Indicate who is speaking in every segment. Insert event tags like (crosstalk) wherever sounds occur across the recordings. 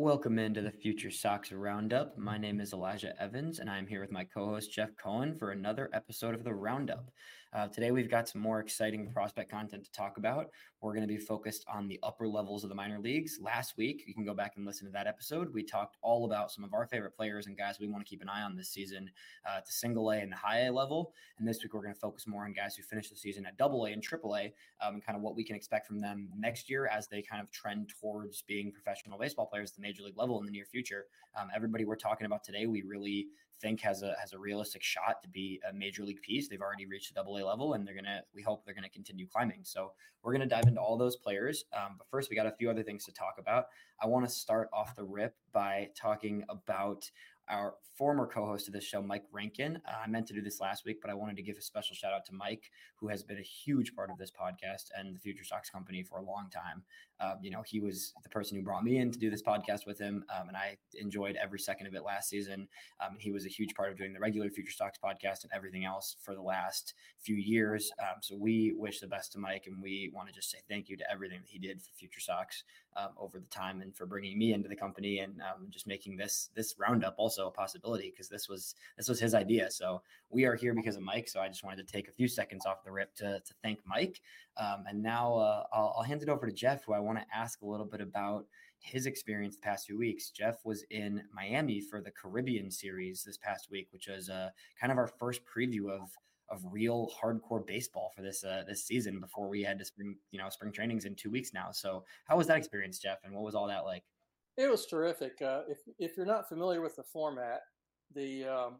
Speaker 1: Welcome into the Future Sox Roundup. My name is Elijah Evans, and I'm here with my co host, Jeff Cohen, for another episode of the Roundup. Uh, today, we've got some more exciting prospect content to talk about. We're going to be focused on the upper levels of the minor leagues. Last week, you can go back and listen to that episode. We talked all about some of our favorite players and guys we want to keep an eye on this season uh, at the single A and the high A level. And this week, we're going to focus more on guys who finished the season at double A and triple A um, and kind of what we can expect from them next year as they kind of trend towards being professional baseball players major league level in the near future. Um, everybody we're talking about today, we really think has a has a realistic shot to be a major league piece. They've already reached the double A level, and they're gonna. We hope they're gonna continue climbing. So we're gonna dive into all those players. Um, but first, we got a few other things to talk about. I want to start off the rip by talking about our former co-host of this show, Mike Rankin. Uh, I meant to do this last week, but I wanted to give a special shout out to Mike, who has been a huge part of this podcast and the Future Sox Company for a long time. Uh, you know, he was the person who brought me in to do this podcast with him, um, and I enjoyed every second of it last season. Um, he was a huge part of doing the regular Future Sox podcast and everything else for the last few years. Um, so we wish the best to Mike, and we want to just say thank you to everything that he did for Future Sox um, over the time and for bringing me into the company and um, just making this this roundup also a possibility because this was this was his idea. So we are here because of Mike. So I just wanted to take a few seconds off the rip to, to thank Mike. Um, and now uh, I'll, I'll hand it over to Jeff, who I want to ask a little bit about his experience the past few weeks. Jeff was in Miami for the Caribbean series this past week, which was uh, kind of our first preview of of real hardcore baseball for this uh, this season before we had to spring you know spring trainings in two weeks now. So how was that experience, Jeff? And what was all that like?
Speaker 2: It was terrific. Uh, if if you're not familiar with the format, the um,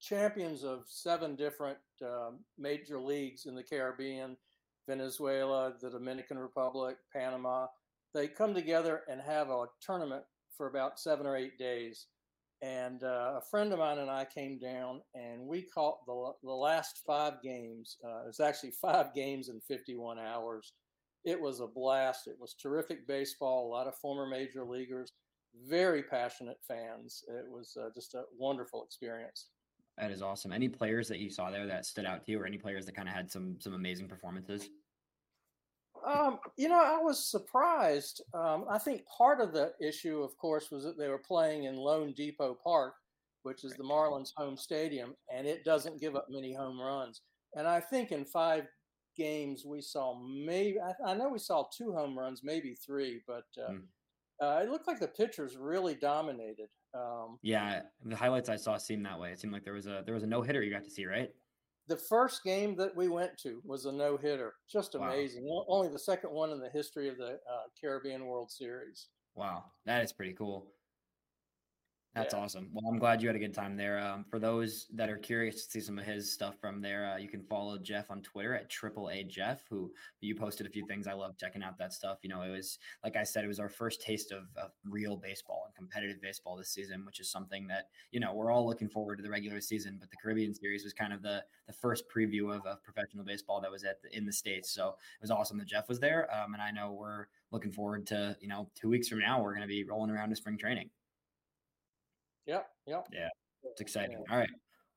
Speaker 2: champions of seven different um, major leagues in the Caribbean, Venezuela, the Dominican Republic, Panama, they come together and have a tournament for about seven or eight days. And uh, a friend of mine and I came down and we caught the, the last five games. Uh, it was actually five games in 51 hours. It was a blast. It was terrific baseball, a lot of former major leaguers, very passionate fans. It was uh, just a wonderful experience.
Speaker 1: That is awesome. Any players that you saw there that stood out to you, or any players that kind of had some some amazing performances?
Speaker 2: Um, you know, I was surprised. Um, I think part of the issue, of course, was that they were playing in loanDepot Park, which is the Marlins' home stadium, and it doesn't give up many home runs. And I think in five games we saw maybe I, I know we saw two home runs, maybe three, but uh, mm. uh, it looked like the pitchers really dominated.
Speaker 1: Um, yeah, the highlights I saw seemed that way. It seemed like there was a there was a no hitter you got to see, right?
Speaker 2: the first game that we went to was a no hitter. Just amazing. Wow. Only the second one in the history of the uh, Caribbean World Series.
Speaker 1: Wow, that is pretty cool. That's yeah. awesome. Well, I'm glad you had a good time there. Um, for those that are curious to see some of his stuff from there, uh, you can follow Jeff on Twitter at Triple A Jeff, who you posted a few things. I love checking out that stuff. You know, it was like I said, it was our first taste of, of real baseball and competitive baseball this season, which is something that you know we're all looking forward to the regular season. But the Caribbean Series was kind of the the first preview of, of professional baseball that was at the, in the states. So it was awesome that Jeff was there, um, and I know we're looking forward to you know two weeks from now we're going to be rolling around to spring training.
Speaker 2: Yep. Yep.
Speaker 1: Yeah. It's exciting. All right.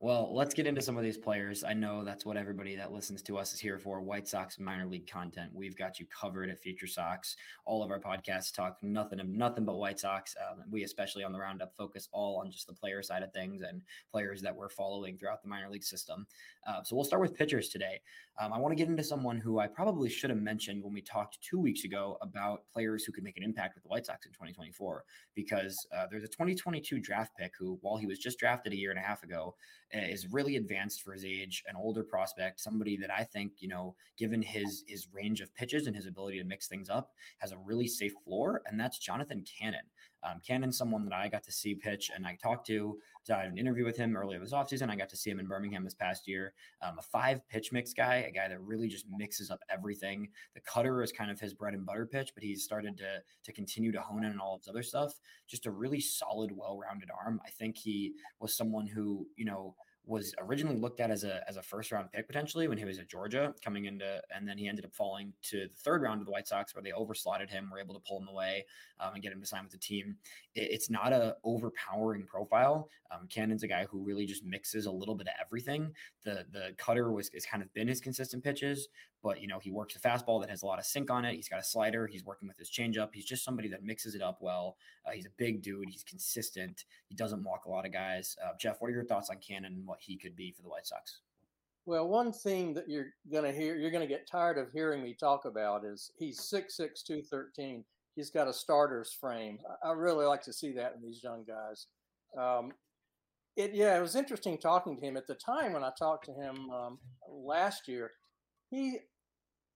Speaker 1: Well, let's get into some of these players. I know that's what everybody that listens to us is here for White Sox minor league content. We've got you covered at Future Sox. All of our podcasts talk nothing of nothing but White Sox. Um, we, especially on the roundup, focus all on just the player side of things and players that we're following throughout the minor league system. Uh, so we'll start with pitchers today. Um, I want to get into someone who I probably should have mentioned when we talked two weeks ago about players who could make an impact with the White Sox in 2024, because uh, there's a 2022 draft pick who, while he was just drafted a year and a half ago, is really advanced for his age, an older prospect, somebody that I think, you know, given his his range of pitches and his ability to mix things up, has a really safe floor, and that's Jonathan Cannon. Um, Cannon's someone that I got to see pitch and I talked to. So I had an interview with him earlier this offseason. I got to see him in Birmingham this past year. Um, a five pitch mix guy, a guy that really just mixes up everything. The cutter is kind of his bread and butter pitch, but he's started to, to continue to hone in on all of his other stuff. Just a really solid, well rounded arm. I think he was someone who, you know, was originally looked at as a as a first round pick potentially when he was at Georgia coming into, and then he ended up falling to the third round of the White Sox where they overslotted him, were able to pull him away um, and get him to sign with the team. It, it's not a overpowering profile. Um, Cannon's a guy who really just mixes a little bit of everything. The the cutter was has kind of been his consistent pitches, but you know he works a fastball that has a lot of sink on it. He's got a slider. He's working with his changeup. He's just somebody that mixes it up well. Uh, he's a big dude. He's consistent. He doesn't walk a lot of guys. Uh, Jeff, what are your thoughts on Cannon and what he could be for the White Sox?
Speaker 2: Well, one theme that you're going to hear, you're going to get tired of hearing me talk about is he's six six two thirteen. He's got a starter's frame. I really like to see that in these young guys. Um, it, yeah, it was interesting talking to him at the time when I talked to him um, last year. He,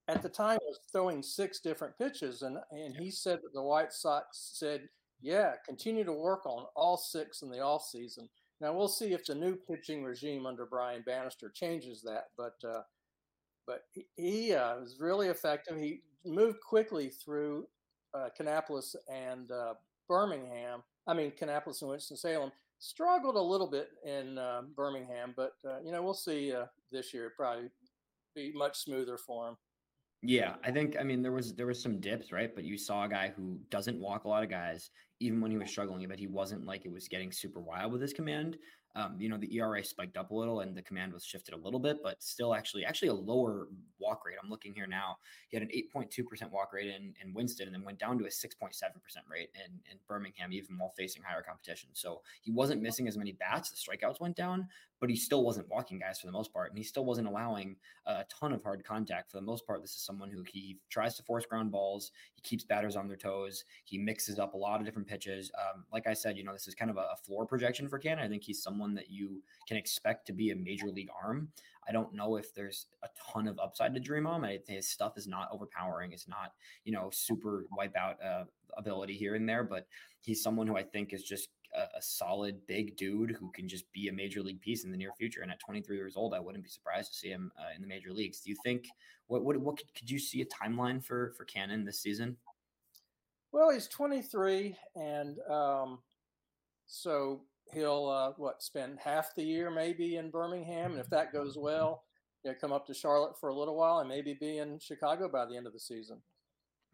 Speaker 2: at the time, was throwing six different pitches, and and he said that the White Sox said, "Yeah, continue to work on all six in the off season." Now we'll see if the new pitching regime under Brian Bannister changes that, but uh, but he, he uh, was really effective. He moved quickly through uh, Kannapolis and uh, Birmingham. I mean, Kannapolis and Winston Salem struggled a little bit in uh, Birmingham, but uh, you know we'll see this year. it Probably be much smoother for him.
Speaker 1: Yeah, I think I mean there was there was some dips, right? But you saw a guy who doesn't walk a lot of guys, even when he was struggling, but he wasn't like it was getting super wild with his command. Um, you know, the ERA spiked up a little and the command was shifted a little bit, but still actually actually a lower walk rate. I'm looking here now. He had an 8.2% walk rate in, in Winston and then went down to a 6.7% rate in, in Birmingham, even while facing higher competition. So he wasn't missing as many bats. The strikeouts went down, but he still wasn't walking guys for the most part. And he still wasn't allowing a ton of hard contact for the most part. This is someone who he tries to force ground balls. He keeps batters on their toes. He mixes up a lot of different pitches. Um, like I said, you know, this is kind of a, floor projection for Cannon. I think he's someone someone that you can expect to be a major league arm. I don't know if there's a ton of upside to dream on. I, his stuff is not overpowering. It's not, you know, super wipeout uh, ability here and there, but he's someone who I think is just a, a, solid big dude who can just be a major league piece in the near future. And at 23 years old, I wouldn't be surprised to see him uh, in the major leagues. Do you think what what what could, could you see a timeline for for Cannon this season?
Speaker 2: Well, he's 23, and um, so he'll uh, what spend half the year maybe in Birmingham, and if that goes well, you know, come up to Charlotte for a little while and maybe be in Chicago by the end of the season.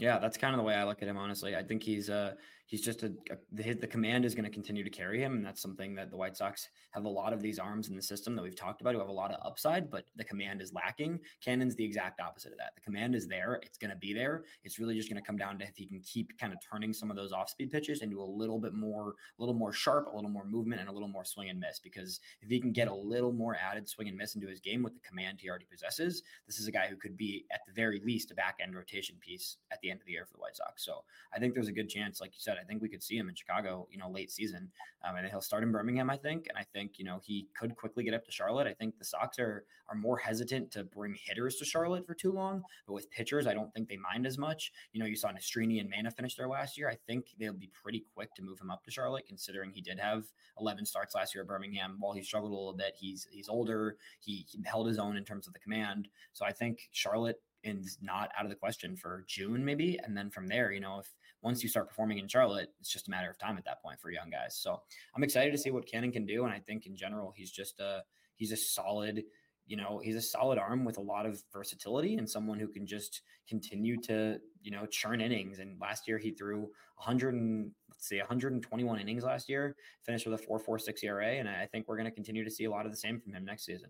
Speaker 1: Yeah, that's kind of the way I look at him. Honestly, I think he's uh he's just a, a the, the command is going to continue to carry him, and that's something that the White Sox have a lot of these arms in the system that we've talked about who have a lot of upside, but the command is lacking. Cannon's the exact opposite of that. The command is there; it's going to be there. It's really just going to come down to if he can keep kind of turning some of those off-speed pitches into a little bit more, a little more sharp, a little more movement, and a little more swing and miss. Because if he can get a little more added swing and miss into his game with the command he already possesses, this is a guy who could be at the very least a back end rotation piece at the end of the year for the White Sox. So I think there's a good chance, like you said, I think we could see him in Chicago, you know, late season. Um, and he'll start in Birmingham, I think. And I think, you know, he could quickly get up to Charlotte. I think the Sox are are more hesitant to bring hitters to Charlotte for too long. But with pitchers, I don't think they mind as much. You know, you saw Nastrini and Mena finish there last year. I think they'll be pretty quick to move him up to Charlotte, considering he did have 11 starts last year at Birmingham. While he struggled a little bit, he's he's older. He, he held his own in terms of the command. So I think Charlotte is not out of the question for June, maybe. And then from there, you know, if once you start performing in Charlotte, it's just a matter of time at that point for young guys. So I'm excited to see what Cannon can do. And I think in general, he's just a he's a solid, you know, he's a solid arm with a lot of versatility and someone who can just continue to, you know, churn innings. And last year he threw 100 and let's see, 121 innings last year, finished with a 4.46 ERA, and I think we're going to continue to see a lot of the same from him next season.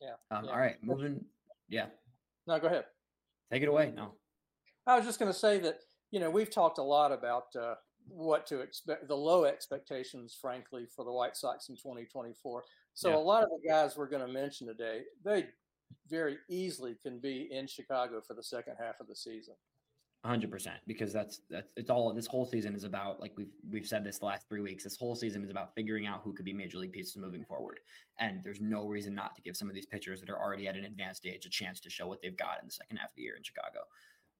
Speaker 2: Yeah.
Speaker 1: Um,
Speaker 2: yeah.
Speaker 1: All right, moving. Yeah.
Speaker 2: No, go ahead.
Speaker 1: Take it away. No.
Speaker 2: I was just going to say that you know we've talked a lot about uh, what to expect, the low expectations, frankly, for the White Sox in 2024. So yeah. a lot of the guys we're going to mention today, they very easily can be in Chicago for the second half of the season.
Speaker 1: 100% because that's that's it's all this whole season is about like we've we've said this the last 3 weeks this whole season is about figuring out who could be major league pieces moving forward and there's no reason not to give some of these pitchers that are already at an advanced age a chance to show what they've got in the second half of the year in Chicago.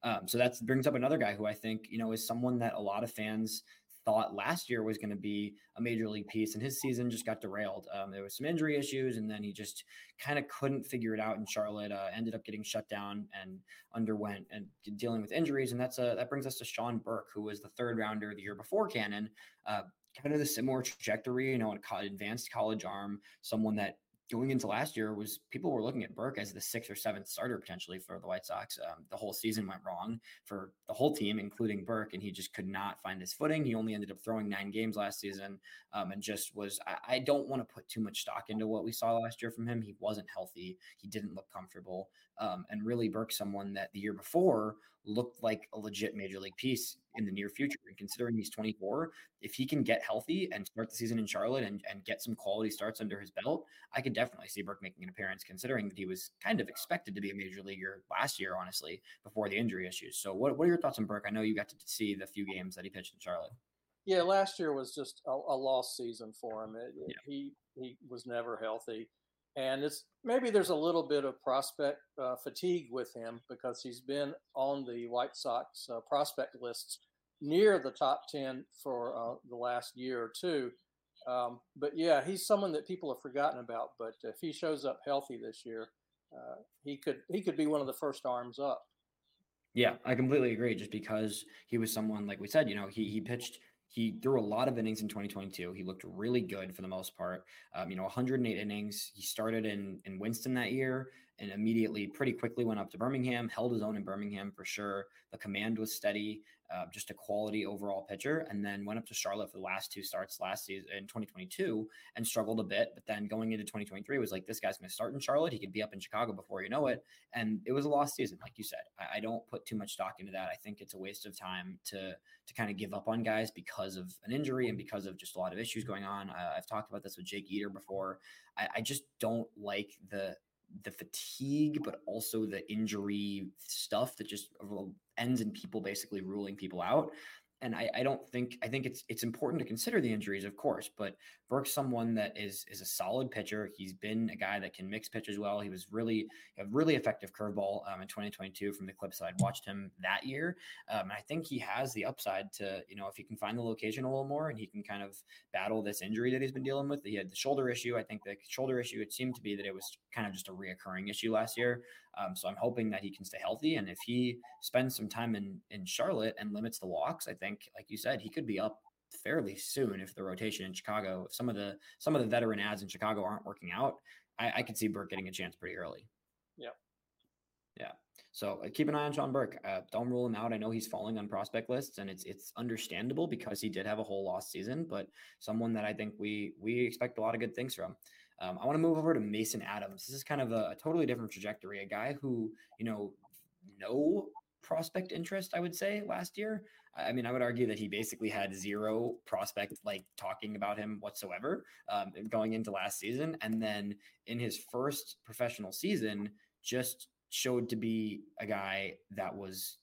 Speaker 1: Um, so that brings up another guy who I think you know is someone that a lot of fans thought last year was going to be a major league piece, and his season just got derailed. Um, there was some injury issues, and then he just kind of couldn't figure it out in Charlotte. Uh, ended up getting shut down and underwent and dealing with injuries, and that's a, that brings us to Sean Burke, who was the third rounder the year before Cannon. Uh, kind of the similar trajectory, you know, an advanced college arm, someone that going into last year was people were looking at Burke as the sixth or seventh starter potentially for the White Sox. Um, the whole season went wrong for the whole team, including Burke, and he just could not find his footing. He only ended up throwing nine games last season, um, and just was. I, I don't want to put too much stock into what we saw last year from him. He wasn't healthy. He didn't look comfortable. Um, and really, Burke, someone that the year before looked like a legit major league piece in the near future. And considering he's 24, if he can get healthy and start the season in Charlotte and, and get some quality starts under his belt, I could definitely see Burke making an appearance, considering that he was kind of expected to be a major leaguer last year, honestly, before the injury issues. So, what, what are your thoughts on Burke? I know you got to see the few games that he pitched in Charlotte.
Speaker 2: Yeah, last year was just a, a lost season for him. It, yeah. He he was never healthy and it's maybe there's a little bit of prospect uh, fatigue with him because he's been on the White Sox uh, prospect lists near the top 10 for uh, the last year or two. Um, but yeah, he's someone that people have forgotten about. But if he shows up healthy this year, uh, he could he could be one of the first arms up.
Speaker 1: Yeah, I completely agree. Just because he was someone like we said, you know, he he pitched he threw a lot of innings in 2022. He looked really good for the most part. Um, you know, 108 innings. He started in in Winston that year and immediately, pretty quickly, went up to Birmingham. Held his own in Birmingham for sure. The command was steady uh, just a quality overall pitcher, and then went up to Charlotte for the last two starts last season in 2022 and struggled a bit. But then going into 2023 was like, this guy's going to start in Charlotte. He could be up in Chicago before you know it. And it was a lost season, like you said. I, I don't put too much stock into that. I think it's a waste of time to to kind of give up on guys because of an injury and because of just a lot of issues going on. I, have talked about this with Jake Eater before. I, I just don't like the the fatigue, but also the injury stuff that just uh, ends in people basically ruling people out and I, I, don't think I think it's it's important to consider the injuries, of course. But Burke's someone that is is a solid pitcher. He's been a guy that can mix pitches well. He was really a really effective curveball um, in 2022 from the clips that I'd watched him that year. Um, and I think he has the upside to you know if he can find the location a little more and he can kind of battle this injury that he's been dealing with. He had the shoulder issue. I think the shoulder issue it seemed to be that it was kind of just a reoccurring issue last year. Um, so I'm hoping that he can stay healthy. And if he spends some time in in Charlotte and limits the walks, I think, like you said, he could be up fairly soon if the rotation in Chicago, if some of the some of the veteran ads in Chicago aren't working out, I, I could see Burke getting a chance pretty early.
Speaker 2: Yeah.
Speaker 1: Yeah. So uh, keep an eye on Sean Burke. Uh, don't rule him out. I know he's falling on prospect lists, and it's it's understandable because he did have a whole lost season, but someone that I think we we expect a lot of good things from. Um, I want to move over to Mason Adams. This is kind of a, a, totally different trajectory. A guy who, you know, no prospect interest, I would say, last year. I mean, I would argue that he basically had zero prospect like talking about him whatsoever um, going into last season. And then in his first professional season, just showed to be a guy that was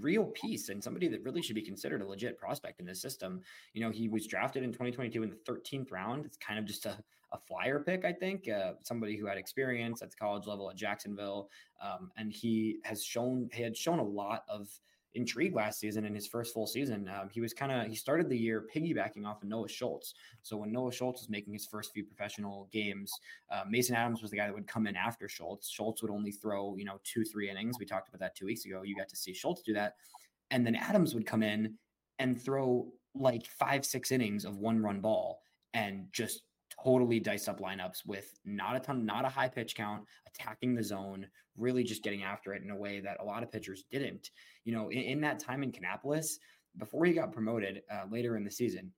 Speaker 1: real piece and somebody that really should be considered a legit prospect in this system. You know, he was drafted in 2022 in the 13th round. It's kind of just a, a flyer pick, I think. Uh, somebody who had experience at the college level at Jacksonville, um, and he has shown he had shown a lot of intrigue last season in his first full season. Um, he was kind of he started the year piggybacking off of Noah Schultz. So when Noah Schultz was making his first few professional games, uh, Mason Adams was the guy that would come in after Schultz. Schultz would only throw you know two three innings. We talked about that two weeks ago. You got to see Schultz do that, and then Adams would come in and throw like five six innings of one run ball and just totally diced up lineups with not a ton, not a high pitch count, attacking the zone, really just getting after it in a way that a lot of pitchers didn't. You know, in, in that time in Kannapolis, before he got promoted uh, later in the season,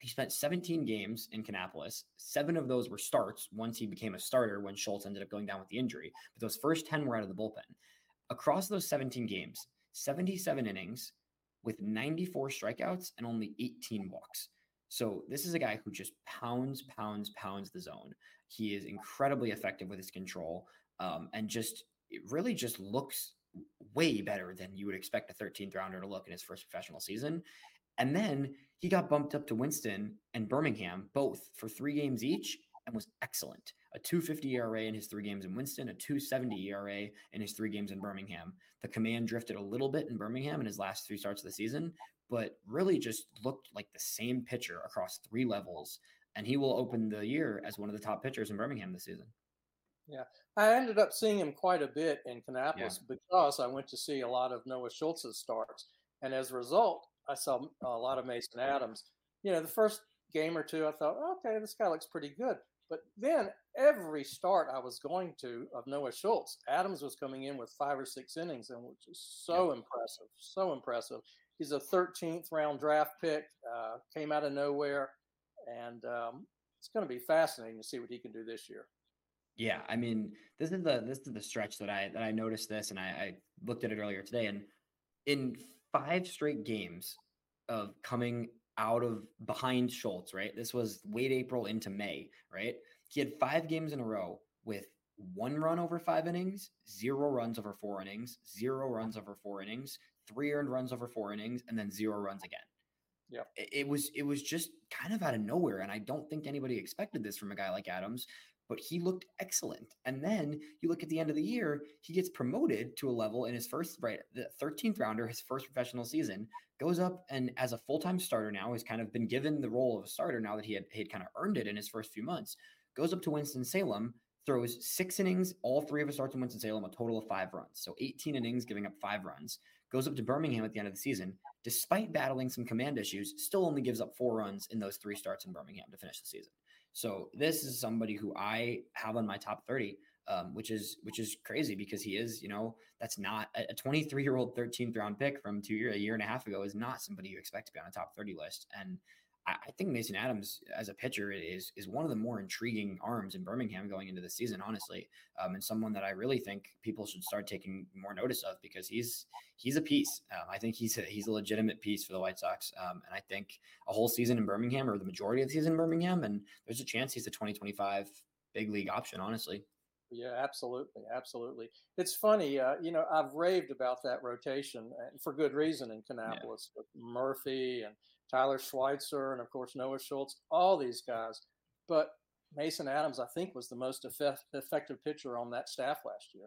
Speaker 1: he spent 17 games in Kannapolis. Seven of those were starts once he became a starter when Schultz ended up going down with the injury. But those first 10 were out of the bullpen. Across those 17 games, 77 innings with 94 strikeouts and only 18 walks. So this is a guy who just pounds, pounds, pounds the zone. He is incredibly effective with his control, um, and just it really just looks way better than you would expect a 13th rounder to look in his first professional season. And then he got bumped up to Winston and Birmingham, both for three games each, and was excellent. A 250 ERA in his three games in Winston, a 270 ERA in his three games in Birmingham. The command drifted a little bit in Birmingham in his last three starts of the season, but really just looked like the same pitcher across three levels. And he will open the year as one of the top pitchers in Birmingham this season.
Speaker 2: Yeah, I ended up seeing him quite a bit in Kannapolis yeah. because I went to see a lot of Noah Schultz's starts, and as a result, I saw a lot of Mason Adams. You know, the first game or two, I thought, okay, this guy looks pretty good. But then every start I was going to of Noah Schultz, Adams was coming in with five or six innings, and which is so yeah. impressive, so impressive. He's a 13th round draft pick, uh, came out of nowhere, and um, it's going to be fascinating to see what he can do this year.
Speaker 1: Yeah, I mean, this is the this is the stretch that I that I noticed this, and I, I looked at it earlier today, and in five straight games of coming out of behind Schultz, right? This was late April into May, right? He had five games in a row with one run over five innings, zero runs over four innings, zero runs over four innings, three earned runs over four innings, and then zero runs again.
Speaker 2: Yeah.
Speaker 1: It was it was just kind of out of nowhere. And I don't think anybody expected this from a guy like Adams, but he looked excellent. And then you look at the end of the year, he gets promoted to a level in his first right, the 13th rounder, his first professional season, goes up and as a full-time starter now, he's kind of been given the role of a starter now that he had, he had kind of earned it in his first few months, goes up to Winston-Salem, throws six innings, all three of his starts in Winston-Salem, a total of five runs. So 18 innings, giving up five runs. Goes up to Birmingham at the end of the season, despite battling some command issues, still only gives up four runs in those three starts in Birmingham to finish the season. So this is somebody who I have on my top 30, um, which is which is crazy because he is, you know, that's not a 23 year old 13th round pick from two year a year and a half ago is not somebody you expect to be on a top 30 list. And I, think Mason Adams as a pitcher is is one of the more intriguing arms in Birmingham going into the season, honestly, um, and someone that I really think people should start taking more notice of because he's he's a piece. Um, I think he's a, he's a legitimate piece for the White Sox, um, and I think a whole season in Birmingham or the majority of the season in Birmingham, and there's a chance he's a 2025 big league option, honestly.
Speaker 2: Yeah, absolutely, absolutely. It's funny, uh, you know, I've raved about that rotation for good reason in Kannapolis yeah. with Murphy and Tyler Schweitzer, and of course Noah Schultz, all these guys. But Mason Adams, I think, was the most effect- effective pitcher on that staff last year.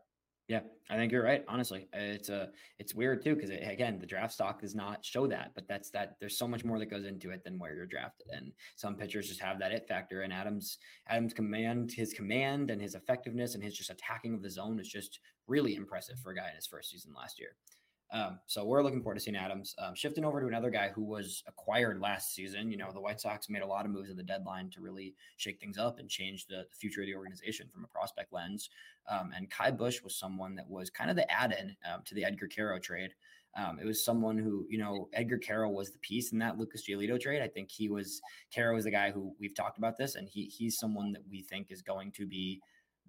Speaker 1: Yeah, I think you're right. Honestly, it's a uh, it's weird too because again, the draft stock does not show that, but that's that. There's so much more that goes into it than where you're drafted, and some pitchers just have that it factor. And Adams Adams command his command and his effectiveness and his just attacking of the zone is just really impressive for a guy in his first season last year. Um, so we're looking forward to seeing Adams. Um, shifting over to another guy who was acquired last season. You know, the White Sox made a lot of moves at the deadline to really shake things up and change the, the future of the organization from a prospect lens. Um, and Ky Bush was someone that was kind of the add-in um, to the Edgar Quero trade. Um, it was someone who, you know, Edgar Quero was the piece in that Lucas Giolito trade. I think he was Quero was the guy who we've talked about this, and he he's someone that we think is going to be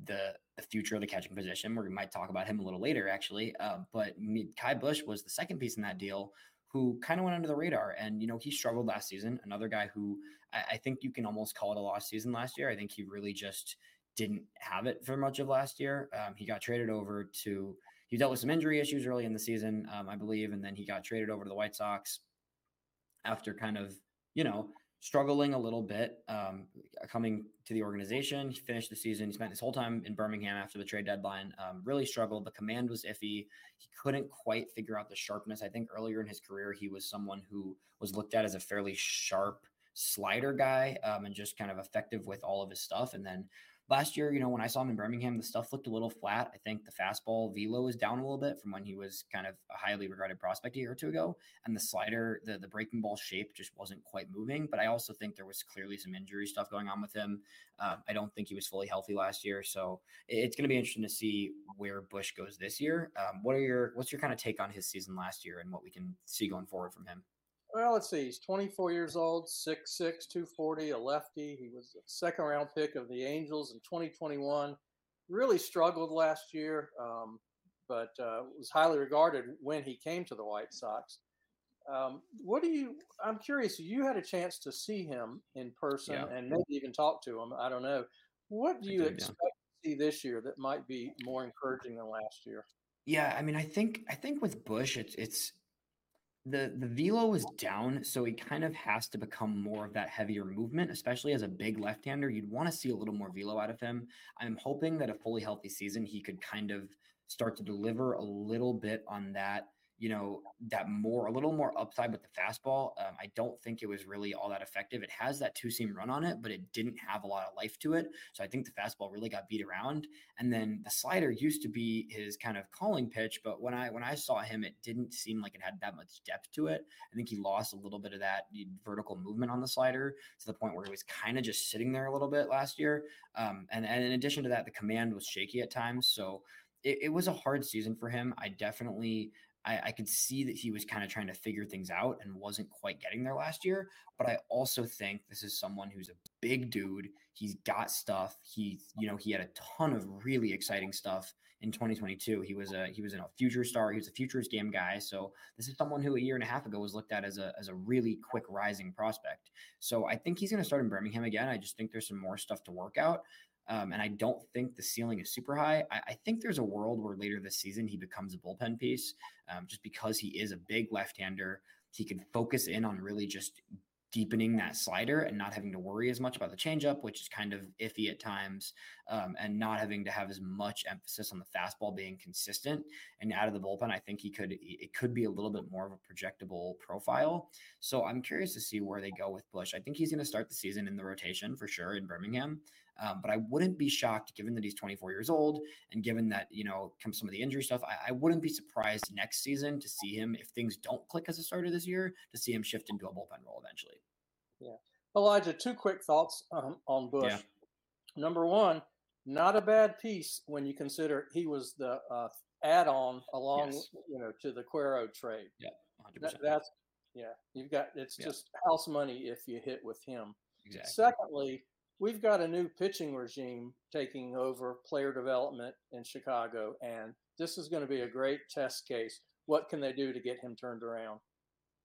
Speaker 1: the the future of the catching position. Where We might talk about him a little later, actually. Uh, but Ky Bush was the second piece in that deal who kind of went under the radar. And, you know, he struggled last season. Another guy who I, I, think you can almost call it a lost season last year. I think he really just didn't have it for much of last year. Um, he got traded over to, he dealt with some injury issues early in the season, um, I believe. And then he got traded over to the White Sox after kind of, you know, struggling a little bit um, coming to the organization. He finished the season. He spent his whole time in Birmingham after the trade deadline. Um, really struggled. The command was iffy. He couldn't quite figure out the sharpness. I think earlier in his career, he was someone who was looked at as a fairly sharp slider guy um, and just kind of effective with all of his stuff. And then last year, you know, when I saw him in Birmingham, the stuff looked a little flat. I think the fastball velo is down a little bit from when he was kind of a highly regarded prospect a year or two ago. And the slider, the, the breaking ball shape just wasn't quite moving. But I also think there was clearly some injury stuff going on with him. Uh, I don't think he was fully healthy last year. So it's going to be interesting to see where Bush goes this year. Um, what are your, what's your kind of take on his season last year and what we can see going forward from him?
Speaker 2: Well, let's see. He's 24 years old, 6'6, 240, a lefty. He was a second round pick of the Angels in 2021. Really struggled last year, um, but uh, was highly regarded when he came to the White Sox. Um, what do you? I'm curious. You had a chance to see him in person yeah. and maybe even talk to him. I don't know. What do you did, expect yeah. to see this year that might be more encouraging than last year?
Speaker 1: Yeah, I mean, I think I think with Bush, it's it's the the velo is down, so he kind of has to become more of that heavier movement, especially as a big left-hander. You'd want to see a little more velo out of him. I'm hoping that a fully healthy season, he could kind of start to deliver a little bit on that you know, that more, a little more upside with the fastball. Um, I don't think it was really all that effective. It has that two seam run on it, but it didn't have a lot of life to it. So I think the fastball really got beat around. And then the slider used to be his kind of calling pitch, but when I when I saw him, it didn't seem like it had that much depth to it. I think he lost a little bit of that vertical movement on the slider to the point where he was kind of just sitting there a little bit last year. Um, and, and in addition to that, the command was shaky at times. So it, it was a hard season for him. I definitely I, I could see that he was kind of trying to figure things out and wasn't quite getting there last year. But I also think this is someone who's a big dude. He's got stuff. He, you know, he had a ton of really exciting stuff in 2022. He was a he was a future star. He was a futures game guy. So this is someone who a year and a half ago was looked at as a as a really quick rising prospect. So I think he's going to start in Birmingham again. I just think there's some more stuff to work out. Um, and I don't think the ceiling is super high. I, I, think there's a world where later this season he becomes a bullpen piece um, just because he is a big left hander. He can focus in on really just deepening that slider and not having to worry as much about the changeup, which is kind of iffy at times, um, and not having to have as much emphasis on the fastball being consistent and out of the bullpen. I think he could it could be a little bit more of a projectable profile. So I'm curious to see where they go with Bush. I think he's going to start the season in the rotation for sure in Birmingham. Um, but I wouldn't be shocked, given that he's 24 years old, and given that you know comes some of the injury stuff. I, I, wouldn't be surprised next season to see him, if things don't click as a starter this year, to see him shift into a bullpen role eventually.
Speaker 2: Yeah, Elijah. Two quick thoughts um, on Bush. Yeah. Number one, not a bad piece when you consider he was the uh, add-on along, yes. you know, to the Quero trade.
Speaker 1: Yeah, hundred
Speaker 2: that, that's yeah. You've got it's yeah. just house money if you hit with him.
Speaker 1: Exactly.
Speaker 2: Secondly, we've got a new pitching regime taking over player development in Chicago, and this is going to be a great test case. What can they do to get him turned around?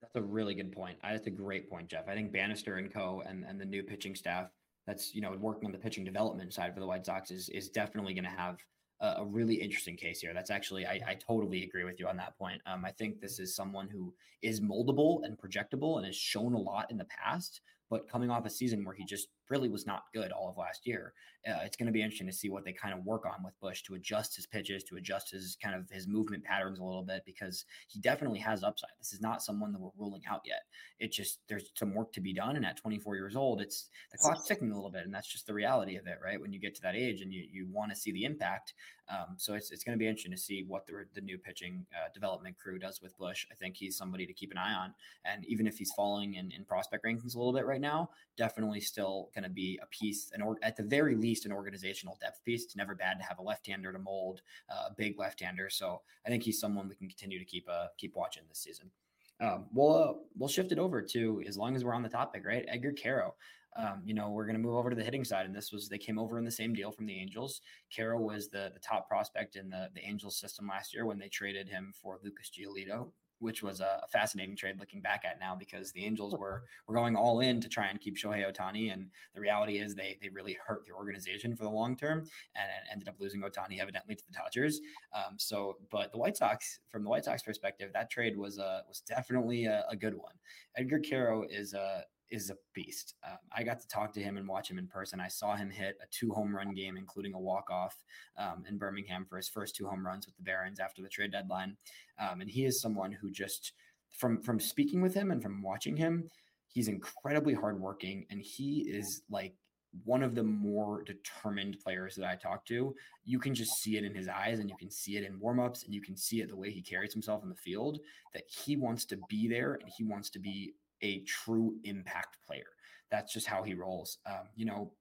Speaker 1: That's a really good point. That's a great point, Jeff. I think Bannister and Co. and, and the new pitching staff that's you know working on the pitching development side for the White Sox is is definitely going to have a, a, really interesting case here. That's actually I, I totally agree with you on that point. Um, I think this is someone who is moldable and projectable and has shown a lot in the past, but coming off a season where he just really was not good all of last year. Uh, it's going to be interesting to see what they kind of work on with Bush to adjust his pitches, to adjust his kind of his movement patterns a little bit because he definitely has upside. This is not someone that we're ruling out yet. It just there's some work to be done, and at 24 years old, it's the clock's ticking a little bit, and that's just the reality of it, right? When you get to that age and you you want to see the impact, um, so it's it's going to be interesting to see what the the new pitching uh, development crew does with Bush. I think he's somebody to keep an eye on, and even if he's falling in, in prospect rankings a little bit right now, definitely still going to be a piece, and or at the very least, an organizational depth piece. It's never bad to have a left-hander to mold, uh, a big left-hander. So I think he's someone we can continue to keep uh, keep watching this season. Um, we'll uh, we'll shift it over to as long as we're on the topic, right? Edgar Quero. Um, you know, we're going to move over to the hitting side, and this was they came over in the same deal from the Angels. Quero was the the top prospect in the the Angels system last year when they traded him for Lucas Giolito, which was a fascinating trade looking back at now because the Angels were were going all in to try and keep Shohei Ohtani, and the reality is they they really hurt the organization for the long term and, ended up losing Ohtani evidently to the Dodgers. Um, so, but the White Sox, from the White Sox perspective, that trade was a was definitely a, a good one. Edgar Quero is a is a beast. Um, I got to talk to him and watch him in person. I saw him hit a two home run game, including a walk off um, in Birmingham for his first two home runs with the Barons after the trade deadline. Um, and he is someone who just from from speaking with him and from watching him, he's incredibly hardworking, and he is like one of the more determined players that I talk to. You can just see it in his eyes and you can see it in warmups and you can see it the way he carries himself in the field that he wants to be there and he wants to be a true impact player. That's just how he rolls. Um, you know,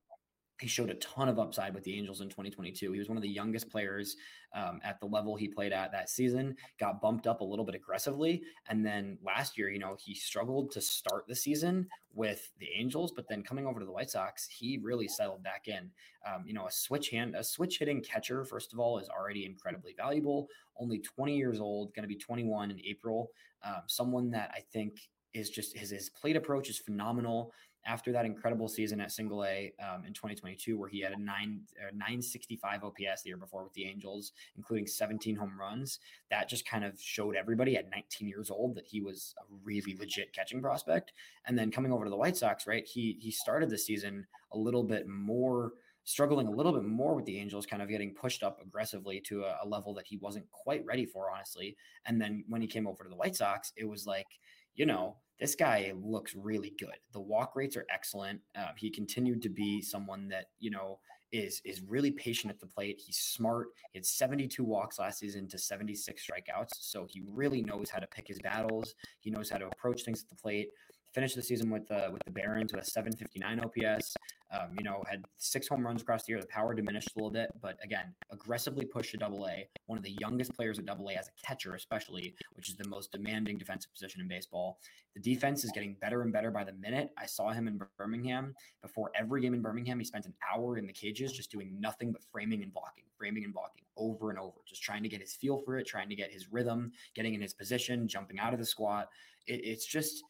Speaker 1: he showed a ton of upside with the Angels in 2022. He was one of the youngest players um, at the level he played at that season, got bumped up a little bit aggressively. And then last year, you know, he struggled to start the season with the Angels, but then coming over to the White Sox, he really settled back in. Um, you know, a switch hand, a switch hitting catcher, first of all, is already incredibly valuable. Only 20 years old, going to be 21 in April. Um, someone that I think is just his his plate approach is phenomenal. After that incredible season at Single A um, in 2022, where he had a nine uh, 965 OPS the year before with the Angels, including 17 home runs, that just kind of showed everybody at 19 years old that he was a really legit catching prospect. And then coming over to the White Sox, right? He he started the season a little bit more struggling a little bit more with the Angels, kind of getting pushed up aggressively to a, a, level that he wasn't quite ready for, honestly. And then when he came over to the White Sox, it was like you know, this guy looks really good. The walk rates are excellent. Uh, he continued to be someone that, you know, is is really patient at the plate. He's smart. He had 72 walks last season to 76 strikeouts. So he really knows how to pick his battles. He knows how to approach things at the plate. finished the season with the with the Barons with a 759 OPS. Um, you know, had six home runs across the year. The power diminished a little bit, but again, aggressively pushed to double A. One of the youngest players at double A as a catcher, especially, which is the most demanding defensive position in baseball. The defense is getting better and better by the minute. I saw him in Birmingham. Before every game in Birmingham, he spent an hour in the cages just doing nothing but framing and blocking, framing and blocking over and over, just trying to get his feel for it, trying to get his rhythm, getting in his position, jumping out of the squat. It, it's just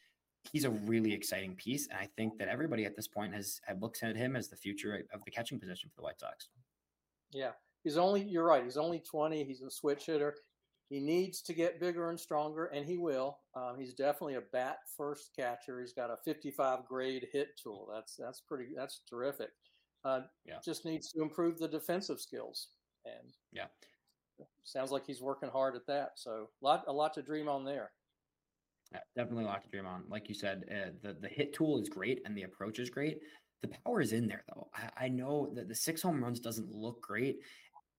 Speaker 1: he's a really exciting piece, and I think that everybody at this point has, has looks at him as the future of the catching position for the White Sox.
Speaker 2: Yeah, he's only you're right. He's only 20. He's a switch hitter. He needs to get bigger and stronger, and he will. Um, he's definitely a bat first catcher. He's got a 55 grade hit tool. That's that's pretty. That's terrific. Uh, yeah. Just needs to improve the defensive skills, and
Speaker 1: yeah,
Speaker 2: sounds like he's working hard at that. So a lot a lot to dream on there.
Speaker 1: Yeah, definitely a lot to dream on. Like you said, uh, the the hit tool is great and the approach is great. The power is in there though. I, I know that the six home runs doesn't look great.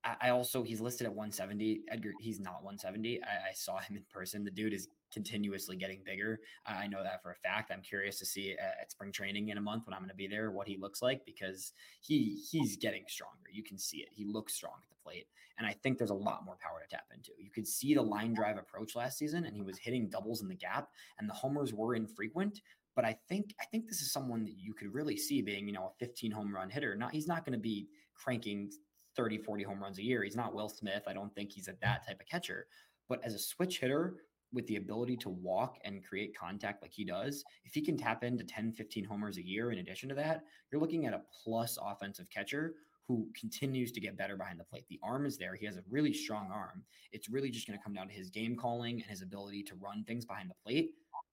Speaker 1: I, I, also he's listed at 170. Edgar, he's not 170. I, I, saw him in person. The dude is continuously getting bigger. I know that for a fact. I'm curious to see at, at spring training in a month when I'm going to be there what he looks like because he he's getting stronger. You can see it. He looks strong plate. And I think there's a lot more power to tap into. You could see the line drive approach last season, and he was hitting doubles in the gap, and the homers were infrequent. But I think I think this is someone that you could really see being, you know, a 15 home run hitter. Not he's not going to be cranking 30, 40 home runs a year. He's not Will Smith. I don't think he's at that type of catcher. But as a switch hitter with the ability to walk and create contact like he does, if he can tap into 10, 15 homers a year in addition to that, you're looking at a plus offensive catcher who continues to get better behind the plate. The arm is there. He has a really strong arm. It's really just going to come down to his game calling and his ability to run things behind the plate.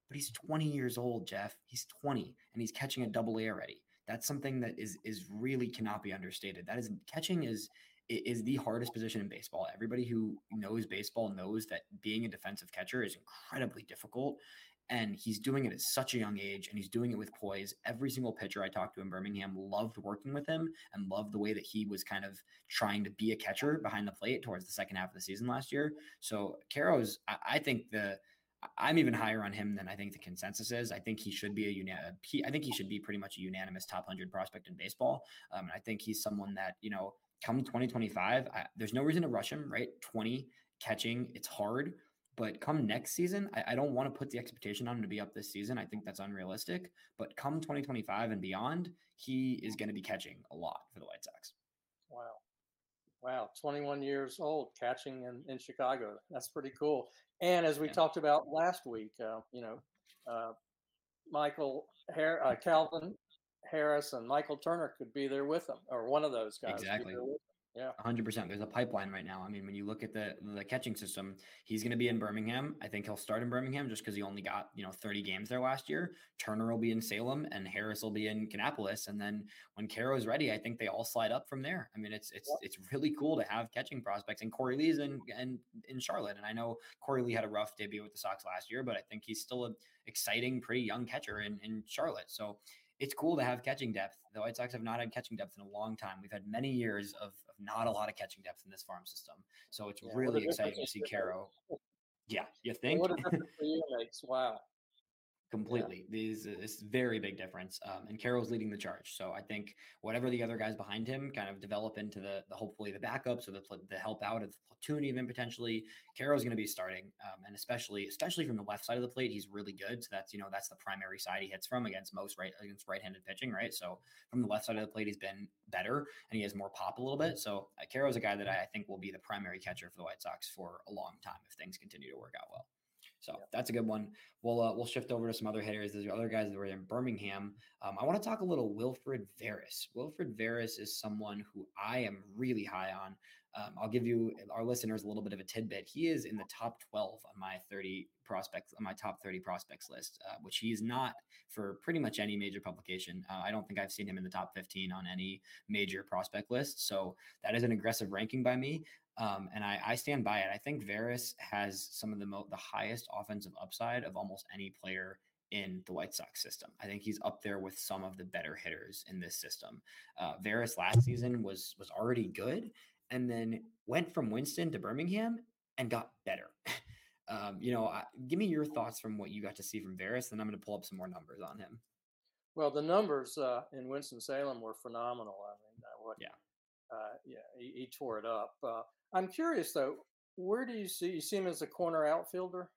Speaker 1: But he's 20 years old, Jeff. He's 20 and he's catching a double A already. That's something that is is really cannot be understated. That is catching is is the hardest position in baseball. Everybody who knows baseball knows that being a defensive catcher is incredibly difficult and he's doing it at such a young age and he's doing it with poise. Every single pitcher I talked to in Birmingham loved working with him and loved the way that he was kind of trying to be a catcher behind the plate towards the second half of the season last year. So Quero's, I think the I'm even higher on him than I think the consensus is. I think he should be a unan. I think he should be pretty much a unanimous top hundred prospect in baseball. Um, and I think he's someone that you know, come 2025, I, there's no reason to rush him. Right, 20 catching, it's hard. But come next season, I, I don't want to put the expectation on him to be up this season. I think that's unrealistic. But come 2025 and beyond, he is going to be catching a lot for the White Sox.
Speaker 2: Wow. Wow. 21 years old, catching in, in Chicago. That's pretty cool. And as we yeah. talked about last week, uh, you know, uh, Michael Har- uh, Calvin Harris and Michael Turner could be there with them, or one of those guys.
Speaker 1: Exactly. Yeah, hundred percent. There's a pipeline right now. I mean, when you look at the the catching system, he's going to be in Birmingham. I think he'll start in Birmingham just because he only got you know 30 games there last year. Turner will be in Salem, and Harris will be in Kannapolis. And then when Quero is ready, I think they all slide up from there. I mean, it's it's it's really cool to have catching prospects. And Korey Lee's in and in Charlotte, and I know Korey Lee had a rough debut with the Sox last year, but I think he's still an exciting, pretty young catcher in in Charlotte. So it's cool to have catching depth. The White Sox have not had catching depth in a long time. We've had many years of, of not a lot of catching depth in this farm system. So it's yeah, really exciting to see Quero. Yeah, you think?
Speaker 2: What a difference for you makes. Wow
Speaker 1: completely. Yeah. These this very big difference. Um, and Quero's leading the charge. So I think whatever the other guys behind him kind of develop into the, the hopefully the backups or the the help out of the platoon even potentially. Quero's going to be starting, um, and especially especially from the left side of the plate, he's really good. So that's you know that's the primary side he hits from against most right against right-handed pitching, right? So from the left side of the plate, he's been better and he has more pop a little bit. So uh, Quero's a guy that I, I think will be the primary catcher for the White Sox for a long time if things continue to work out well. So yeah. that's a good one. We'll uh, we'll shift over to some other hitters. There's other guys that were in Birmingham. Um, I want to talk a little Wilfred Veras. Wilfred Veras is someone who I am really high on. Um, I'll give you our listeners a little bit of a tidbit. He is in the top 12 on my 30 prospects on my top 30 prospects list, uh, which he is not for pretty much any major publication. Uh, I don't think I've seen him in the top 15 on any major prospect list. So that is an aggressive ranking by me. Um, and I, I, stand by it. I think Veras has some of the mo- the highest offensive upside of almost any player in the White Sox system. I think he's up there with some of the better hitters in this system. Uh, Veras last season was was already good, and then went from Winston to Birmingham and got better. (laughs) Um, you know, I, give me your thoughts from what you got to see from Veras, and I'm going to pull up some more numbers on him.
Speaker 2: Well, the numbers uh, in Winston Salem were phenomenal. I mean, uh, what,
Speaker 1: yeah,
Speaker 2: uh, yeah, he, he, tore it up. Uh, I'm curious though, where do you see you see him as a corner outfielder?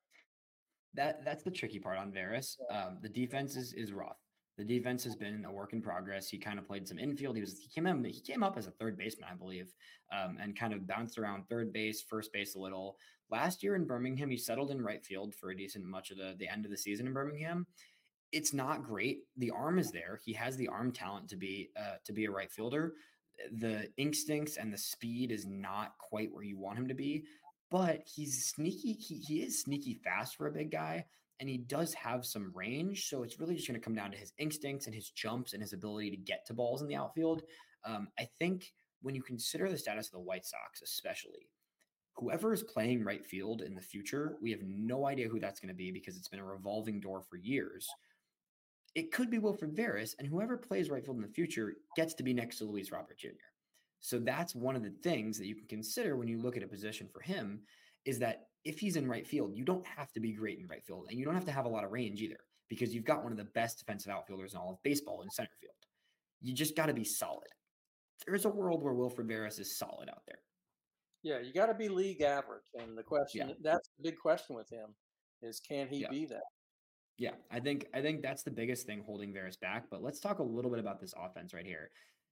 Speaker 1: That that's the tricky part on Veras. Um, the defense is is rough. The defense has been a work in progress. He kind of played some infield. He was he came in, he came up as a third baseman, I believe, um, and kind of bounced around third base, first base a little. Last year in Birmingham, he settled in right field for a decent much of the the end of the season in Birmingham. It's not great. The arm is there. He has the arm talent to be uh, to be a right fielder. The instincts and the speed is not quite where you want him to be, but he's sneaky. He, he is sneaky fast for a big guy and he does have some range. So it's really just going to come down to his instincts and his jumps and his ability to get to balls in the outfield. Um, I think when you consider the status of the White Sox, especially, whoever is playing right field in the future, we have no idea who that's going to be because it's been a revolving door for years. It could be Wilfred Veras, and whoever plays right field in the future gets to be next to Luis Robert Jr. So that's one of the things that you can consider when you look at a position for him is that if he's in right field, you don't have to be great in right field and you don't have to have a lot of range either because you've got one of the best defensive outfielders in all of baseball in center field. You just got to be solid. There's a world where Wilfred Veras is solid out there.
Speaker 2: Yeah, you got to be league average. And the question yeah. that's the big question with him is can he yeah. be that?
Speaker 1: Yeah, I think I think that's the biggest thing holding Veras back. But let's talk a little bit about this offense right here.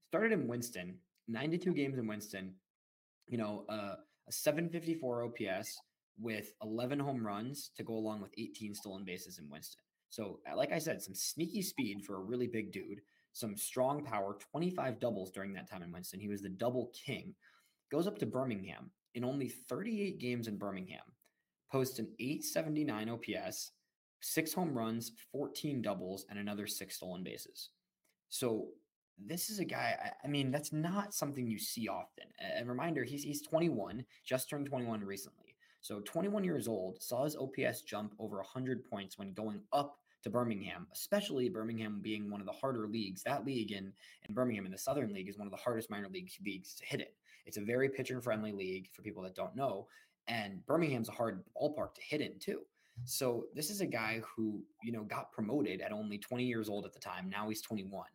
Speaker 1: Started in Winston, 92 games in Winston. You know, uh, a 754 OPS, with 11 home runs to go along with 18 stolen bases in Winston. So, uh, like I said, some sneaky speed for a really big dude, some strong power, 25 doubles during that time in Winston. He was the double king. Goes up to Birmingham in only 38 games in Birmingham, posts an 879 OPS, six home runs, 14 doubles, and another six stolen bases. So, this is a guy, I, I mean, that's not something you see often. A, a reminder, he's, he's 21, just turned 21 recently. So 21 years old, saw his OPS jump over 100 points when going up to Birmingham, especially Birmingham being one of the harder leagues. That league in, in Birmingham in the Southern League is one of the hardest minor league leagues to hit it. It's a very pitcher friendly league for people that don't know. And Birmingham's a hard ballpark to hit in too. So this is a guy who, you know, got promoted at only 20 years old at the time. Now he's 21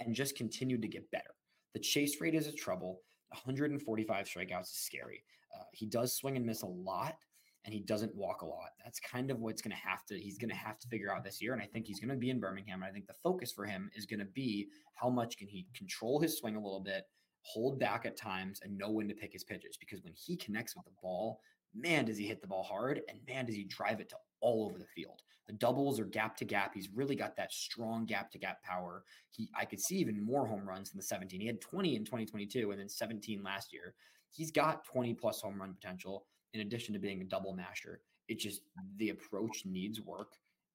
Speaker 1: and just continued to get better. The chase rate is a trouble. 145 strikeouts is scary. Uh, he does swing and miss a lot, and he doesn't walk a lot. That's kind of what's going to have to he's going to have to figure out this year. And I think he's going to be in Birmingham. And I think the focus for him is going to be how much can he control his swing a little bit, hold back at times, and know when to pick his pitches. Because when he connects with the ball, man, does he hit the ball hard, and man, does he drive it to all over the field. The doubles are gap to gap. He's really got that strong gap to gap power. He, I could see even more home runs than the 17. He had 20 in 2022 and then 17 last year. He's got 20 plus home run potential in addition to being a double masher. It just the approach needs work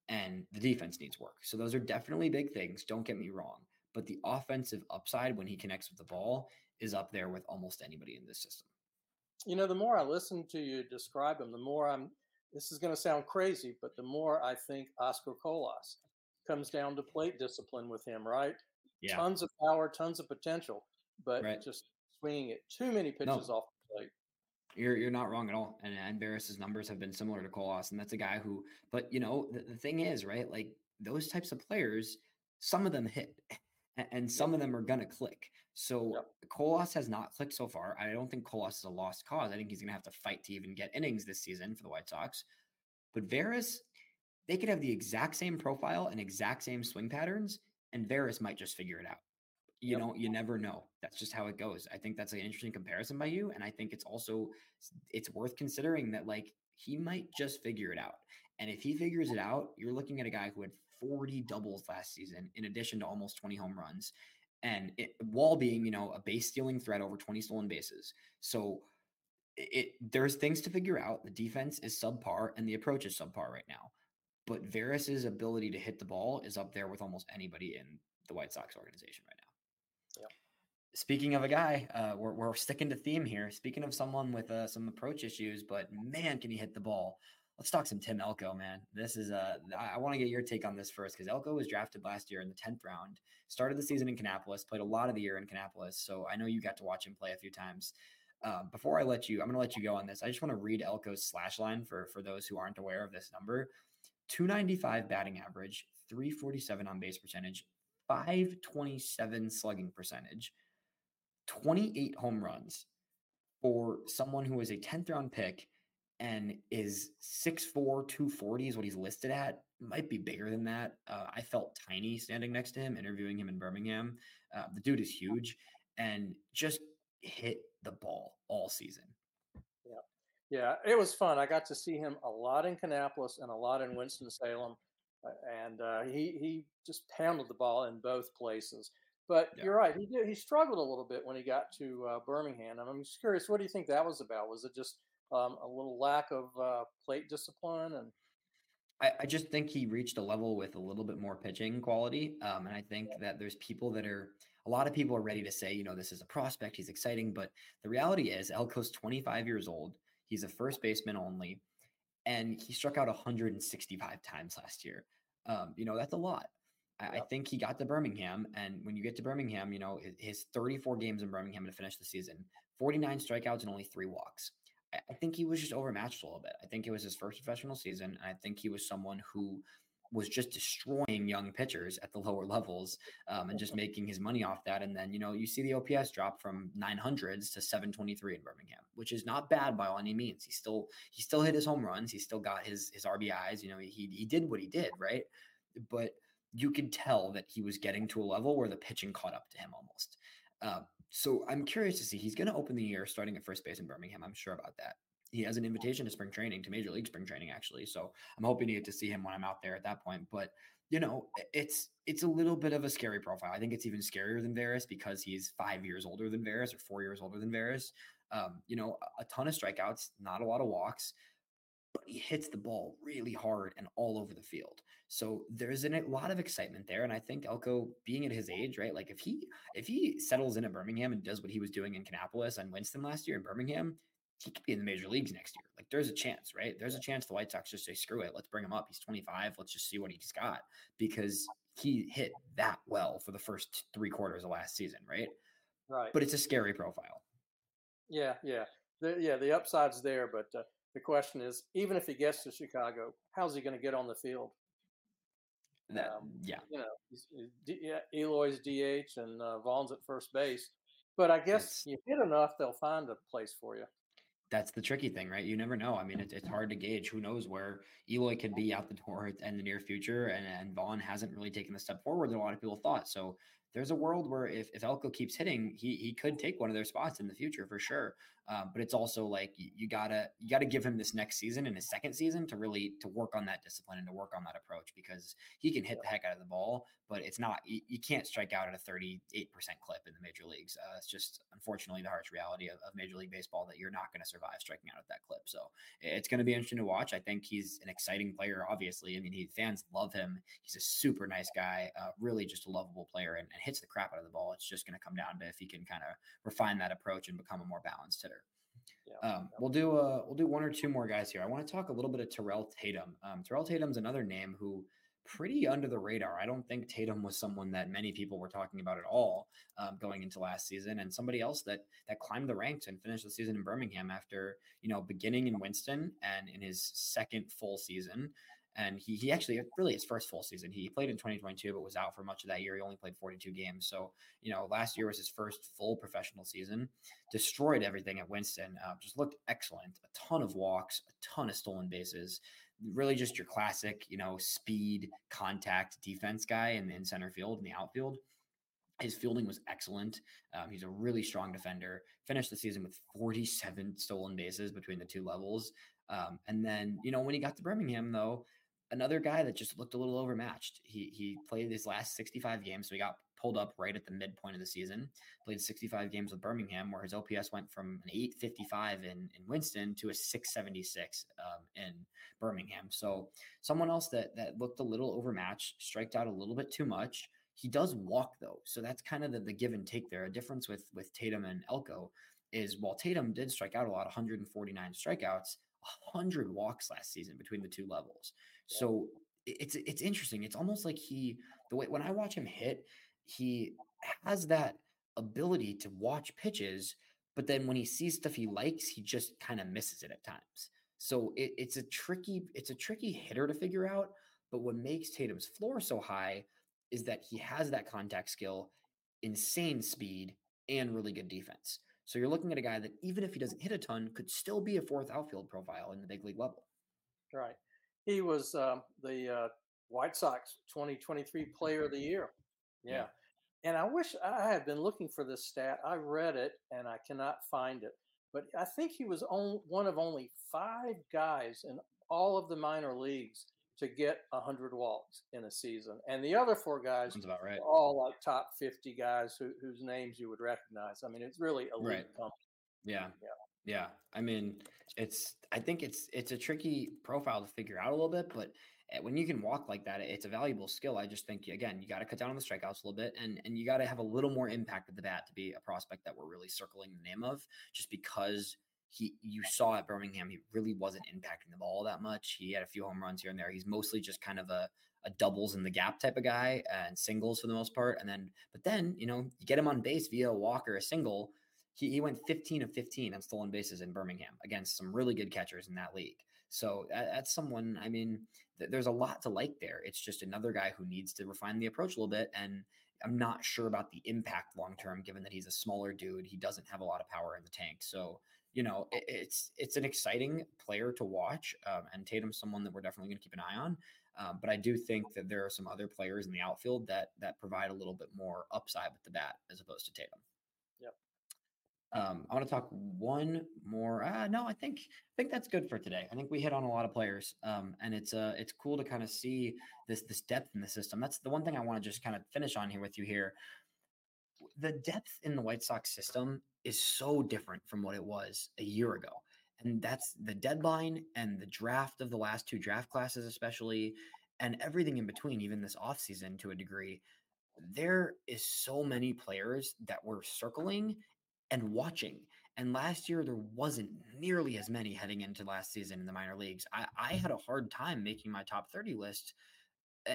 Speaker 1: and the defense needs work. So those are definitely big things. Don't get me wrong. But the offensive upside when he connects with the ball is up there with almost anybody in this system.
Speaker 2: You know, the more I listen to you describe him, the more I'm this is going to sound crazy, but the more I think Oscar Colas comes down to plate discipline with him, right? Yeah. Tons of power, tons of potential, but right. just swinging it too many pitches no. off the plate.
Speaker 1: You're you're not wrong at all. And and Veras' numbers have been similar to Colas, and that's a guy who. But you know the, the thing is, right? Like those types of players, some of them hit, (laughs) and some of them are gonna click. So yep. Colas has not clicked so far. I don't think Colas is a lost cause. I think he's gonna have to fight to even get innings this season for the White Sox. But Veras, they could have the exact same profile and exact same swing patterns, and Veras might just figure it out you yep. know you never know that's just how it goes i think that's an interesting comparison by you and i think it's also it's worth considering that like he might just figure it out and if he figures it out you're looking at a guy who had 40 doubles last season in addition to almost 20 home runs and it, wall being you know a base stealing threat over 20 stolen bases so it there's things to figure out the defense is subpar and the approach is subpar right now but Veras's ability to hit the ball is up there with almost anybody in the White Sox organization right now Speaking of a guy, uh, we're, we're sticking to theme here. Speaking of someone with uh, some approach issues, but man, can he hit the ball? Let's talk some Tim Elko, man. This is uh, I, want to get your take on this first because Elko was drafted last year in the tenth round. Started the season in Kannapolis, played a lot of the year in Kannapolis, so I know you got to watch him play a few times. uh, before I let you, I'm going to let you go on this. I just want to read Elko's slash line for for those who aren't aware of this number: 295 batting average, 347 on base percentage, 527 slugging percentage, 28 home runs for someone who was a 10th round pick and is 6'4, 240 is what he's listed at. Might be bigger than that. Uh, I felt tiny standing next to him, interviewing him in Birmingham. Uh, the dude is huge and just hit the ball all season.
Speaker 2: Yeah. Yeah. It was fun. I got to see him a lot in Kannapolis and a lot in Winston-Salem. Uh, and uh, he, he just pounded the ball in both places. But yeah. you're right. He did. He struggled a little bit when he got to uh, Birmingham. And I'm just curious, what do you think that was about? Was it just um, a little lack of uh, plate discipline and
Speaker 1: I, I, just think he reached a level with a little bit more pitching quality. Um, and I think that there's people that are a lot of people are ready to say, you know, this is a prospect, he's exciting. But the reality is Elko's 25 years old. He's a first baseman only, and he struck out 165 times last year. Um, you know, that's a lot. I, I think he got to Birmingham, and when you get to Birmingham, you know, his 34 games in Birmingham to finish the season, 49 strikeouts and only three walks. I think he was just overmatched a little bit. I think it was his first professional season. And I think he was someone who was just destroying young pitchers at the (laughs) lower levels um, and just (laughs) making his money off that. And then, you know, you see the OPS drop from 900s to 723 in Birmingham, which is not bad by any means. He still he still hit his home runs. He still got his his RBIs. You know, he he did what he did, right? But you could tell that he was getting to a level where the pitching caught up to him almost. Uh, so I'm curious to see. He's going to open the year starting at first base in Birmingham. I'm sure about that. He has an invitation to spring training, to Major League spring training, actually. So I'm hoping to get to see him when I'm out there at that point. But you know, it's it's a little bit of a scary profile. I think it's even scarier than Veras because he's five years older than Veras or four years older than Veras. Um, you know, a ton of strikeouts, not a lot of walks but he hits the ball really hard and all over the field. So there's a lot of excitement there. And I think Elko being at his age, right? Like if he if he settles in at Birmingham and does what he was doing in Kannapolis and Winston last year in Birmingham, he could be in the major leagues next year. Like there's a chance, right? There's a chance the White Sox just say, screw it, let's bring him up. He's 25. Let's just see what he's got. Because he hit that well for the first three quarters of last season, right?
Speaker 2: Right.
Speaker 1: But it's a scary profile.
Speaker 2: Yeah, yeah. The, yeah, the upside's there, but uh, the question is, even if he gets to Chicago, how's he going to get on the field?
Speaker 1: That, um, yeah,
Speaker 2: you know, he's, he's, yeah, Eloy's DH and uh, Vaughn's at first base, but I guess you hit enough, they'll find a place for you.
Speaker 1: That's the tricky thing, right? You never know. I mean, it's, it's hard to gauge. Who knows where Eloy could be out the door in the near future, and, and Vaughn hasn't really taken the step forward that a lot of people thought. So there's a world where if, if Elko keeps hitting, he he could take one of their spots in the future for sure. Um, but it's also like you, you, gotta you gotta give him this next season and his second season to really to work on that discipline and to work on that approach because he can hit the heck out of the ball, but it's not you, you can't strike out at a 38% clip in the major leagues. Uh, it's just unfortunately the harsh reality of, of Major League Baseball that you're not going to survive striking out at that clip. So it's going to be interesting to watch. I think he's an exciting player. Obviously, I mean, he fans love him. He's a super nice guy, uh, really just a lovable player, and, and hits the crap out of the ball. It's just going to come down to if he can kind of refine that approach and become a more balanced hitter. Yeah. Um, we'll do uh, we'll do one or two more guys here. I want to talk a little bit of Terrell Tatum. Um, Terrell Tatum's another name who pretty under the radar. I don't think Tatum was someone that many people were talking about at all um, going into last season, and somebody else that that climbed the ranks and finished the season in Birmingham after you know beginning in Winston and in his second full season and he he actually really his first full season. He played in 2022, but was out for much of that year. He only played 42 games. So you know, last year was his first full professional season. Destroyed everything at Winston. Uh, just looked excellent. A ton of walks, a ton of stolen bases. Really, just your classic, you know, speed, contact, defense guy in, in center field in the outfield. His fielding was excellent. Um, he's a really strong defender. Finished the season with 47 stolen bases between the two levels. Um, and then, you know, when he got to Birmingham, though, another guy that just looked a little overmatched. He he played his last 65 games, so he got pulled up right at the midpoint of the season. Played 65 games with Birmingham, where his OPS went from an 855 in, in Winston to a 676 um, in Birmingham. So someone else that that looked a little overmatched, striked out a little bit too much. He does walk though, so that's kind of the, the give and take there. A difference with with Tatum and Elko is while Tatum did strike out a lot, 149 strikeouts, 100 walks last season between the two levels. So it's it's interesting. It's almost like he the way when I watch him hit, he has that ability to watch pitches, but then when he sees stuff he likes, he just kind of misses it at times. So it, it's a tricky, it's a tricky hitter to figure out. But what makes Tatum's floor so high is that he has that contact skill, insane speed, and really good defense. So you're looking at a guy that even if he doesn't hit a ton, could still be a fourth outfield profile in the big league level.
Speaker 2: Right. He was um, the uh, White Sox 2023 Player of the Year. Yeah. And I wish I had been looking for this stat. I read it and I cannot find it. But I think he was on, one of only five guys in all of the minor leagues to get 100 walks in a season. And the other four guys
Speaker 1: Sounds about right.
Speaker 2: all like top 50 guys who, whose names you would recognize. I mean, it's really elite right. company.
Speaker 1: Yeah. Yeah. Yeah. I mean, it's, I think it's, it's a tricky profile to figure out a little bit, but eh, when you can walk like that, it's a valuable skill. I just think, again, you got to cut down on the strikeouts a little bit and, and you got to have a little more impact with the bat to be a prospect that we're really circling the name of just because he you saw at Birmingham, he really wasn't impacting the ball that much. He had a few home runs here and there. He's mostly just kind of a, a doubles in the gap type of guy and singles for the most part. And then, but then, you know, you get him on base via a walk or a single. He, he went 15 of 15 on stolen bases in Birmingham against some really good catchers in that league. So that, that's someone, I mean, th- there's a lot to like there. It's just another guy who needs to refine the approach a little bit. And I'm not sure about the impact long term, given that he's a smaller dude. He doesn't have a lot of power in the tank. So you know, it, it's it's an exciting player to watch, um, and Tatum's someone that we're definitely going to keep an eye on. Um, but I do think that there are some other players in the outfield that that provide a little bit more upside with the bat as opposed to Tatum. Um, I want to talk one more. Uh, no, I think I think that's good for today. I think we hit on a lot of players, um, and it's uh it's cool to kind of see this this depth in the system. That's the one thing I want to just kind of finish on here with you here. The depth in the White Sox system is so different from what it was a year ago. And that's the deadline and the draft of the last two draft classes, especially, and everything in between, even this offseason to a degree. There is so many players that were circling and watching. And last year, there wasn't nearly as many heading into last season in the minor leagues. I, I mm-hmm. had a hard time making my top 30 list.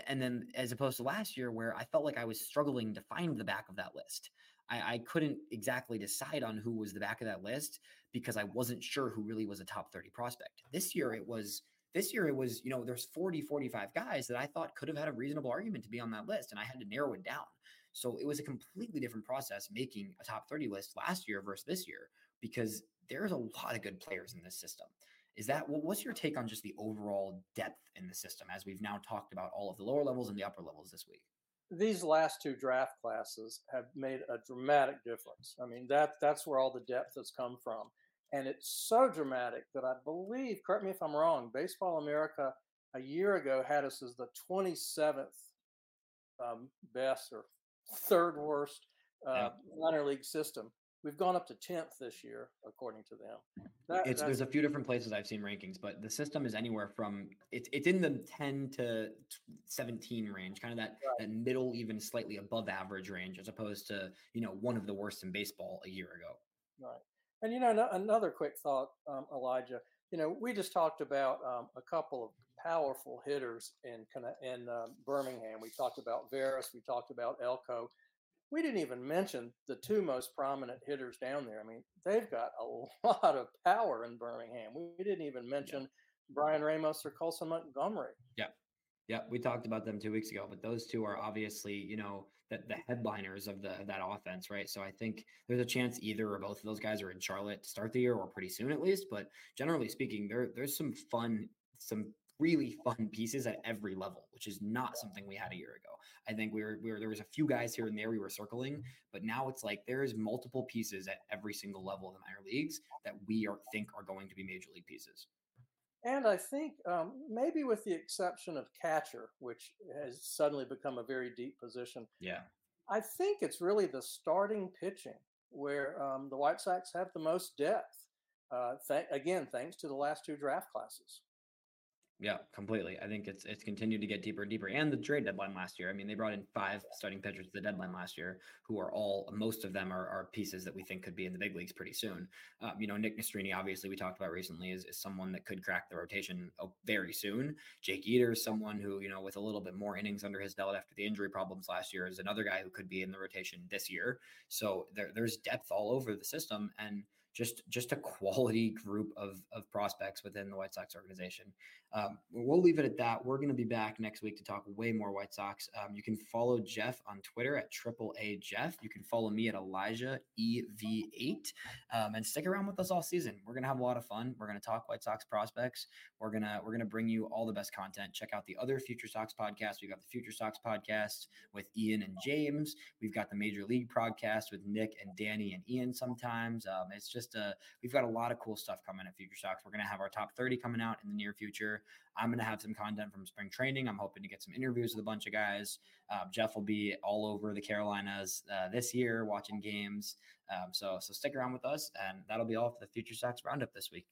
Speaker 1: And then, as opposed to last year, where I felt like I was struggling to find the back of that list. I, I couldn't exactly decide on who was the back of that list because I wasn't sure who really was a top 30 prospect. This year it was this year it was, you know, there's 40, 45 guys that I thought could have had a reasonable argument to be on that list. And I had to narrow it down. So it was a completely different process making a top 30 list last year versus this year because there's a lot of good players in this system. Is that what's your take on just the overall depth in the system as we've now talked about all of the lower levels and the upper levels this week?
Speaker 2: these last two draft classes have made a dramatic difference. I mean, that that's where all the depth has come from. And it's so dramatic that I believe, correct me if I'm wrong, Baseball America a year ago had us as the 27th um, best or third worst uh, minor league system. We've gone up to 10th this year, according to them.
Speaker 1: That, it's there's a few different places I've seen rankings, but the system is anywhere from it's it's in the 10 to 17 range, kind of that right. that middle, even slightly above average range, as opposed to you know one of the worst in baseball a year ago.
Speaker 2: Right, and you know no, another quick thought, um, Elijah. You know, we just talked about um, a couple of powerful hitters in in uh, Birmingham. We talked about Veras, we talked about Elko we didn't even mention the two most prominent hitters down there. I mean, they've got a (laughs) lot of power in Birmingham. We didn't even mention yeah. Bryan Ramos or Colson Montgomery.
Speaker 1: Yeah. Yeah, we talked about them two weeks ago, but those two are obviously, you know, the, the headliners of the that offense, right? So I think there's a chance either or both of those guys are in Charlotte to start the year or pretty soon at least. But generally speaking, there there's some fun, some really fun pieces at every level, which is not something we had a year ago. I think we were, we were there was a few guys here and there we were circling, but now it's like there's multiple pieces at every single level of the minor leagues that we are think are going to be major league pieces.
Speaker 2: And I think um, maybe with the exception of catcher, which has suddenly become a very deep position.
Speaker 1: Yeah.
Speaker 2: I think it's really the starting pitching where um, the White Sox have the most depth. Uh, th- again, thanks to the last two draft classes.
Speaker 1: Yeah, completely. I think it's it's continued to get deeper and deeper. And the trade deadline last year. I mean, they brought in five starting pitchers at the deadline last year, who are all most of them are, are pieces that we think could be in the big leagues pretty soon. Um, you know, Nick Nastrini, obviously we talked about recently, is, is someone that could crack the rotation oh, very soon. Jake Eder is someone who you know with a little bit more innings under his belt after the injury problems last year is another guy who could be in the rotation this year. So there, there's depth all over the system and just just a quality group of of prospects within the White Sox organization. Um, we'll leave it at that. We're going to be back next week to talk way more White Sox. Um, you can follow Jeff on Twitter at Triple A Jeff. You can follow me at Elijah EV8, um, and stick around with us all season. We're going to have a lot of fun. We're going to talk White Sox prospects. We're gonna we're gonna bring you all the best content. Check out the other Future Sox podcasts. We've got the Future Sox podcast with Ian and James. We've got the Major League podcast with Nick and Danny and Ian. Sometimes um, it's just a we've got a lot of cool stuff coming at Future Sox. We're gonna have our top 30 coming out in the near future. I'm going to have some content from spring training. I'm hoping to get some interviews with a bunch of guys. Uh, Jeff will be all over the Carolinas uh, this year watching games. Um, so, so stick around with us, and that'll be all for the Future Sox Roundup this week.